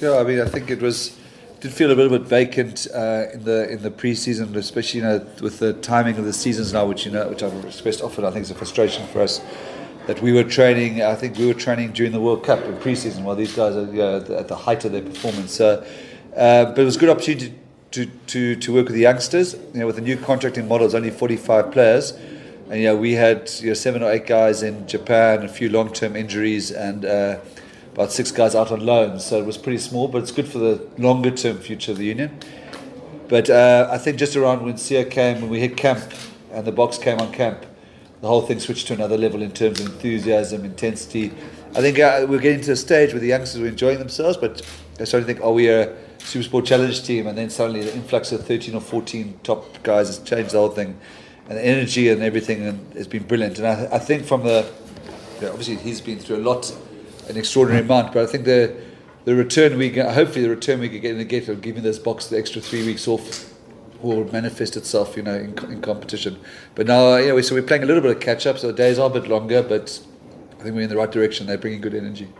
Yeah, I mean, I think it was did feel a little bit vacant uh, in the in the preseason, especially you know with the timing of the seasons now, which you know which I've expressed often. I think is a frustration for us that we were training. I think we were training during the World Cup in preseason, while these guys are you know, at the height of their performance. Uh, but it was a good opportunity to, to, to work with the youngsters. You know, with the new contracting model, it's only 45 players. And you know, we had you know, seven or eight guys in Japan, a few long-term injuries, and uh, about six guys out on loan. So it was pretty small, but it's good for the longer-term future of the union. But uh, I think just around when Siya came, when we hit camp, and the Boks came on camp, the whole thing switched to another level in terms of enthusiasm, intensity. I think uh, we're getting to a stage where the youngsters are enjoying themselves, but they're starting to think, are we are a Super Sport Challenge team? And then suddenly the influx of 13 or 14 top guys has changed the whole thing. And the energy and everything has been brilliant. And I, I think from the, obviously he's been through a lot, an extraordinary amount, but I think the the return we get, hopefully the return we get in the gate of giving this Boks the extra three weeks off will manifest itself, you know, in, in competition. But now, uh, you know, so we're playing a little bit of catch up, so the days are a bit longer, but I think we're in the right direction. They're bringing good energy.